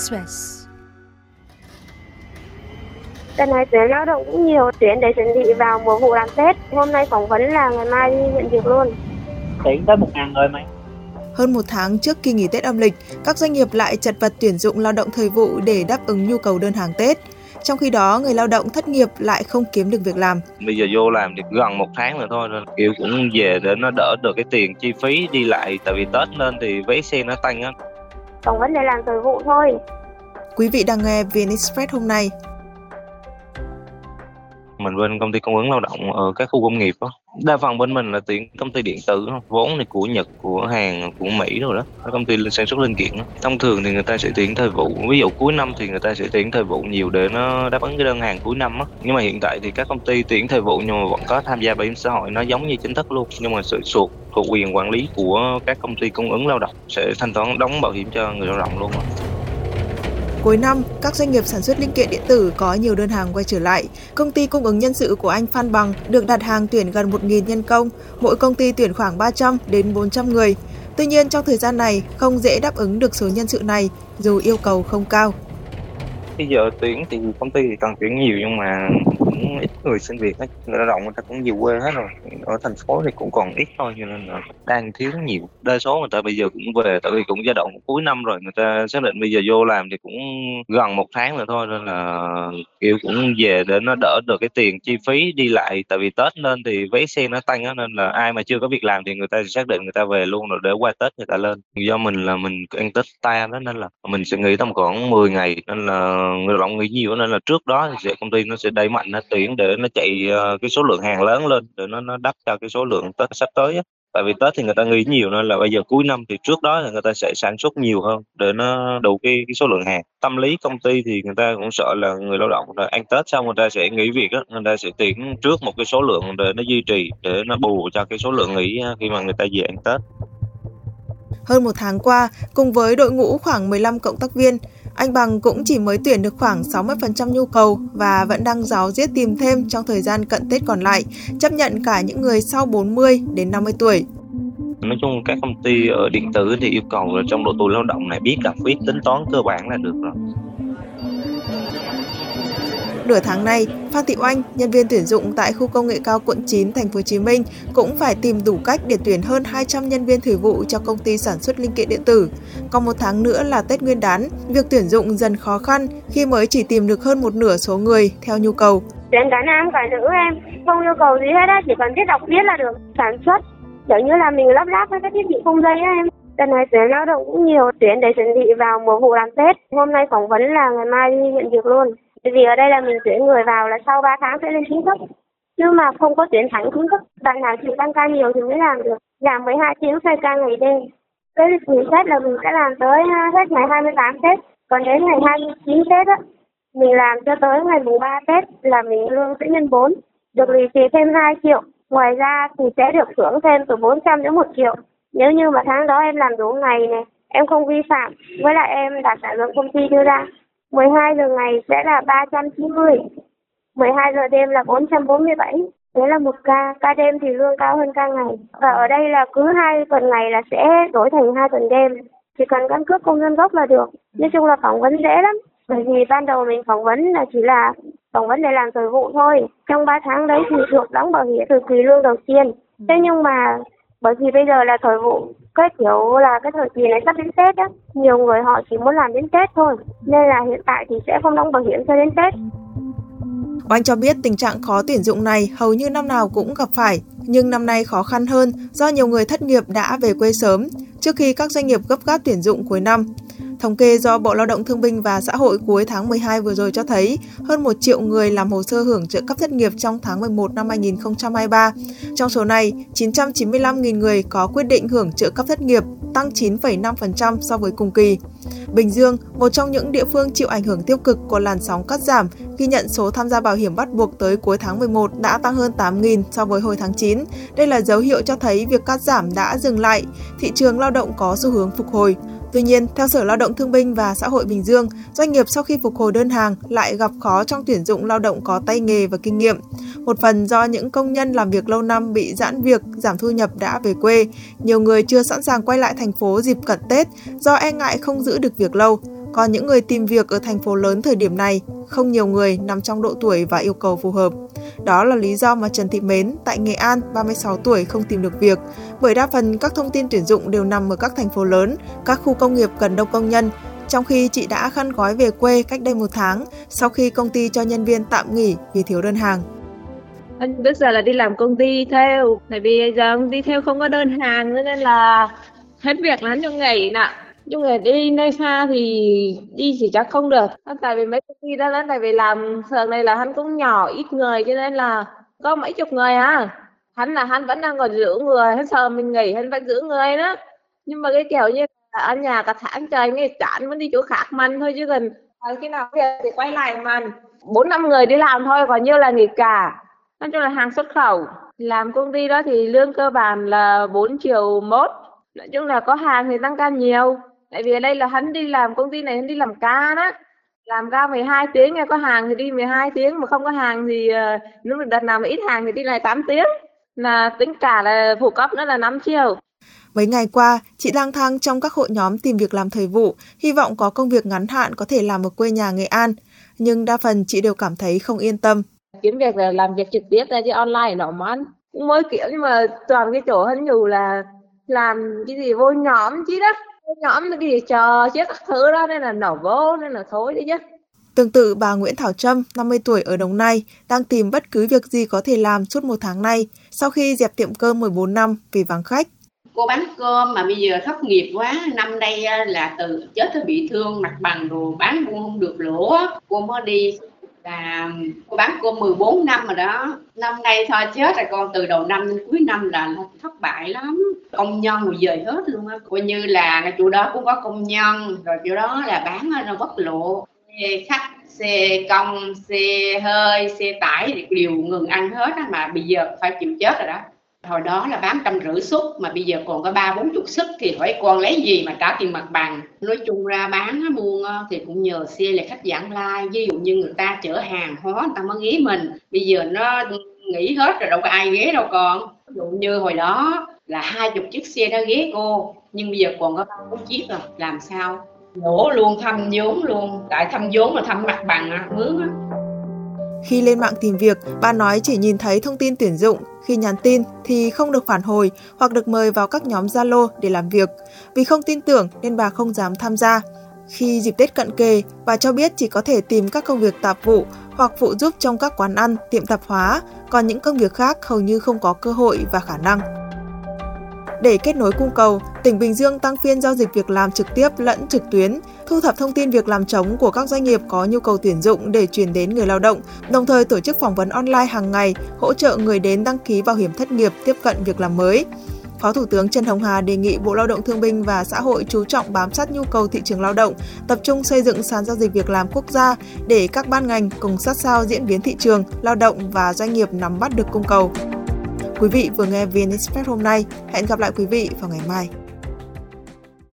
Express. Đợt này tuyển lao động cũng nhiều, tuyển để chuẩn bị vào mùa vụ làm Tết. Hôm nay phỏng vấn là ngày mai đi nhận việc luôn. Tuyển tới 1.000 người mấy. Hơn một tháng trước kỳ nghỉ Tết âm lịch, các doanh nghiệp lại chật vật tuyển dụng lao động thời vụ để đáp ứng nhu cầu đơn hàng Tết. Trong khi đó, người lao động thất nghiệp lại không kiếm được việc làm. Bây giờ vô làm thì gần một tháng nữa thôi nên kiểu cũng về để nó đỡ được cái tiền chi phí đi lại tại vì Tết lên thì vé xe nó tăng á. Phỏng vấn để làm thời vụ thôi. Quý vị đang nghe VN Express hôm nay. Mình bên công ty cung ứng lao động ở các khu công nghiệp đó. Đa phần bên mình là tuyển công ty điện tử, vốn thì của Nhật, của Hàn, của Mỹ rồi đó. Các công ty sản xuất linh kiện đó. Thông thường thì người ta sẽ tuyển thời vụ, ví dụ cuối năm thì người ta sẽ tuyển thời vụ nhiều để nó đáp ứng cái đơn hàng cuối năm á. Nhưng mà hiện tại thì các công ty tuyển thời vụ nhưng mà vẫn có tham gia bảo hiểm xã hội nó giống như chính thức luôn, nhưng mà sự thuộc thuộc quyền quản lý của các công ty cung ứng lao động sẽ thanh toán đóng bảo hiểm cho người lao động luôn. Đó. Cuối năm, các doanh nghiệp sản xuất linh kiện điện tử có nhiều đơn hàng quay trở lại. Công ty cung ứng nhân sự của anh Phan Bằng được đặt hàng tuyển gần 1.000 nhân công, mỗi công ty tuyển khoảng 300 đến 400 người. Tuy nhiên trong thời gian này không dễ đáp ứng được số nhân sự này dù yêu cầu không cao. Bây giờ tuyển thì công ty thì cần tuyển nhiều nhưng mà cũng ít người xin việc hết người lao động người ta cũng nhiều quê hết rồi. Ở thành phố thì cũng còn ít thôi cho nên là đang thiếu nhiều. Đa số người ta bây giờ cũng về, tại vì cũng giai đoạn cuối năm rồi, người ta xác định bây giờ vô làm thì cũng gần một tháng rồi thôi, nên là kiểu cũng về để nó đỡ được cái tiền chi phí đi lại. Tại vì tết nên thì vé xe nó tăng á, nên là ai mà chưa có việc làm thì người ta xác định người ta về luôn rồi để qua tết người ta lên. Do mình là mình ăn tết ta đó nên là mình sẽ nghỉ tầm khoảng 10 ngày, nên là người lao động nghỉ nhiều nên là trước đó thì sẽ công ty nó sẽ đẩy mạnh nó tuyển để nó chạy uh, cái số lượng hàng lớn lên để nó nó đắp cho cái số lượng tết sắp tới á. Tại vì tết thì người ta nghỉ nhiều nên là bây giờ cuối năm thì trước đó thì người ta sẽ sản xuất nhiều hơn để nó đủ cái, cái số lượng hàng. Tâm lý công ty thì người ta cũng sợ là người lao động là ăn tết xong người ta sẽ nghỉ việc á người ta sẽ tuyển trước một cái số lượng để nó duy trì để nó bù cho cái số lượng nghỉ ờ, khi mà người ta về ăn tết. Hơn một tháng qua, cùng với đội ngũ khoảng 15 cộng tác viên, anh Bằng cũng chỉ mới tuyển được khoảng 60% nhu cầu và vẫn đang giáo diết tìm thêm trong thời gian cận Tết còn lại, chấp nhận cả những người sau 40 đến 50 tuổi. Nói chung các công ty ở điện tử thì yêu cầu là trong độ tuổi lao động này biết đọc viết tính toán cơ bản là được rồi. Nửa tháng nay, Phan Thị Oanh, nhân viên tuyển dụng tại khu công nghệ cao quận 9 thành phố Hồ Chí Minh cũng phải tìm đủ cách để tuyển hơn 200 nhân viên thời vụ cho công ty sản xuất linh kiện điện tử. Còn một tháng nữa là Tết Nguyên đán, việc tuyển dụng dần khó khăn khi mới chỉ tìm được hơn một nửa số người theo nhu cầu. Tuyển cả nam cả nữ em, không yêu cầu gì hết á, chỉ cần biết đọc viết là được. Sản xuất, kiểu như là mình lắp ráp với các thiết bị không dây á em. Đợt này tuyển lao động cũng nhiều, tuyển để chuẩn bị vào mùa vụ làm Tết. Hôm nay phỏng vấn là ngày mai đi nhận việc luôn. Vì ở đây là mình tuyển người vào là sau 3 tháng sẽ lên chính thức. chứ mà không có tuyển thẳng chính thức. Bạn nào chịu tăng ca nhiều thì mới làm được. Làm 12 tiếng xoay ca ngày đêm. Cái lịch nghỉ Tết là mình sẽ làm tới hết ngày 28 Tết. Còn đến ngày 29 Tết á, mình làm cho tới ngày mùng 3 Tết là mình lương sẽ nhân 4. Được lì xì thêm 2 triệu. Ngoài ra thì sẽ được thưởng thêm từ 400 đến 1 triệu. Nếu như mà tháng đó em làm đủ ngày này, em không vi phạm, với lại em đạt sản lượng công ty đưa ra 12 giờ ngày sẽ là 390, 12 giờ đêm là 447. Đấy là một ca, ca đêm thì lương cao hơn ca ngày. Và ở đây là cứ hai tuần ngày là sẽ đổi thành hai tuần đêm. Chỉ cần căn cước công dân gốc là được. Nói chung là phỏng vấn dễ lắm. Bởi vì ban đầu mình phỏng vấn là chỉ là phỏng vấn để làm thời vụ thôi. Trong 3 tháng đấy thì được đóng bảo hiểm từ kỳ lương đầu tiên. Thế nhưng mà bởi vì bây giờ là thời vụ cái kiểu là cái thời kỳ này sắp đến Tết á, nhiều người họ chỉ muốn làm đến Tết thôi, nên là hiện tại thì sẽ không đóng bảo hiểm cho đến Tết. Oanh cho biết tình trạng khó tuyển dụng này hầu như năm nào cũng gặp phải, nhưng năm nay khó khăn hơn do nhiều người thất nghiệp đã về quê sớm trước khi các doanh nghiệp gấp gáp tuyển dụng cuối năm. Thống kê do Bộ Lao động Thương binh và Xã hội cuối tháng 12 vừa rồi cho thấy hơn 1 triệu người làm hồ sơ hưởng trợ cấp thất nghiệp trong tháng 11 năm 2023. Trong số này, 995.000 người có quyết định hưởng trợ cấp thất nghiệp, tăng 9,5% so với cùng kỳ. Bình Dương, một trong những địa phương chịu ảnh hưởng tiêu cực của làn sóng cắt giảm, ghi nhận số tham gia bảo hiểm bắt buộc tới cuối tháng 11 đã tăng hơn 8.000 so với hồi tháng 9. Đây là dấu hiệu cho thấy việc cắt giảm đã dừng lại, thị trường lao động có xu hướng phục hồi. Tuy nhiên, theo Sở Lao động Thương binh và Xã hội Bình Dương, doanh nghiệp sau khi phục hồi đơn hàng lại gặp khó trong tuyển dụng lao động có tay nghề và kinh nghiệm. Một phần do những công nhân làm việc lâu năm bị giãn việc, giảm thu nhập đã về quê. Nhiều người chưa sẵn sàng quay lại thành phố dịp cận Tết do e ngại không giữ được việc lâu. Còn những người tìm việc ở thành phố lớn thời điểm này, không nhiều người nằm trong độ tuổi và yêu cầu phù hợp. Đó là lý do mà Trần Thị Mến tại Nghệ An, 36 tuổi không tìm được việc, bởi đa phần các thông tin tuyển dụng đều nằm ở các thành phố lớn, các khu công nghiệp cần đông công nhân, trong khi chị đã khăn gói về quê cách đây một tháng sau khi công ty cho nhân viên tạm nghỉ vì thiếu đơn hàng. Anh bây giờ là đi làm công ty theo, tại vì giờ đi theo không có đơn hàng nên là hết việc là hắn cho nghỉ nè nhưng mà đi nơi xa thì đi thì chắc không được. Tại vì mấy công ty đó lớn tại vì làm, thường này là hắn cũng nhỏ, ít người, cho nên là có mấy chục người à. Hắn là hắn vẫn đang còn giữ người, hắn sợ mình nghỉ, hắn vẫn giữ người đó. Nhưng mà cái kiểu như là ở nhà cả tháng trời, nghe chán vẫn đi chỗ khác manh thôi chứ gần khi nào về thì quay lại mà bốn năm người đi làm thôi, còn như là nghỉ cả. Nói chung là hàng xuất khẩu, làm công ty đó thì lương cơ bản là 4 triệu mốt. Nói chung là có hàng thì tăng ca nhiều tại vì ở đây là hắn đi làm công ty này hắn đi làm ca đó làm ca 12 tiếng nghe có hàng thì đi 12 tiếng mà không có hàng thì uh, nếu mà đợt nào mà ít hàng thì đi lại 8 tiếng là tính cả là phụ cấp nữa là 5 triệu Mấy ngày qua, chị lang thang trong các hội nhóm tìm việc làm thời vụ, hy vọng có công việc ngắn hạn có thể làm ở quê nhà Nghệ An. Nhưng đa phần chị đều cảm thấy không yên tâm. Kiếm việc là làm việc trực tiếp ra chứ online nó món. Cũng mới kiểu nhưng mà toàn cái chỗ hơn nhiều là làm cái gì vô nhóm chứ đó nhóm đi chờ chết các thứ đó nên là nổ vô nên là thôi đi chứ Tương tự bà Nguyễn Thảo Trâm, 50 tuổi ở Đồng Nai, đang tìm bất cứ việc gì có thể làm suốt một tháng nay sau khi dẹp tiệm cơm 14 năm vì vắng khách. Cô bán cơm mà bây giờ thất nghiệp quá, năm nay là từ chết tới bị thương mặt bằng rồi bán cũng không được lỗ. Cô mới đi là cô bán cô 14 năm rồi đó. Năm nay thôi, chết rồi con. Từ đầu năm đến cuối năm là thất bại lắm. Công nhân rồi dời hết luôn á. Coi như là cái chỗ đó cũng có công nhân. Rồi chỗ đó là bán nó bất lộ. Khách, xe công, xe hơi, xe tải đều ngừng ăn hết á mà bây giờ phải chịu chết rồi đó hồi đó là bán trăm rưỡi suất, mà bây giờ còn có ba bốn chục suất, thì hỏi con lấy gì mà trả tiền mặt bằng? Nói chung ra bán buôn ờ, thì cũng nhờ xe là khách giảng lai. Ví dụ như người ta chở hàng hóa, người ta mới ghé mình. Bây giờ nó nghỉ hết rồi đâu có ai ghé đâu còn ví dụ như hồi đó là hai chục chiếc xe đã ghé cô, nhưng bây giờ còn có ba bốn chiếc rồi làm sao? Lỗ luôn, thăm vốn luôn. Tại thăm vốn là thăm mặt bằng à, mướn á khi lên mạng tìm việc, bà nói chỉ nhìn thấy thông tin tuyển dụng, khi nhắn tin thì không được phản hồi hoặc được mời vào các nhóm Zalo để làm việc. Vì không tin tưởng nên bà không dám tham gia. Khi dịp Tết cận kề, bà cho biết chỉ có thể tìm các công việc tạp vụ hoặc phụ giúp trong các quán ăn, tiệm tạp hóa, còn những công việc khác hầu như không có cơ hội và khả năng. Để kết nối cung cầu, tỉnh Bình Dương tăng phiên giao dịch việc làm trực tiếp lẫn trực tuyến, thu thập thông tin việc làm trống của các doanh nghiệp có nhu cầu tuyển dụng để chuyển đến người lao động, đồng thời tổ chức phỏng vấn online hàng ngày, hỗ trợ người đến đăng ký bảo hiểm thất nghiệp tiếp cận việc làm mới. Phó Thủ tướng Trần Hồng Hà đề nghị Bộ Lao động Thương binh và Xã hội chú trọng bám sát nhu cầu thị trường lao động, tập trung xây dựng sàn giao dịch việc làm quốc gia để các ban ngành cùng sát sao diễn biến thị trường, lao động và doanh nghiệp nắm bắt được cung cầu. Quý vị vừa nghe VN Express hôm nay. Hẹn gặp lại quý vị vào ngày mai.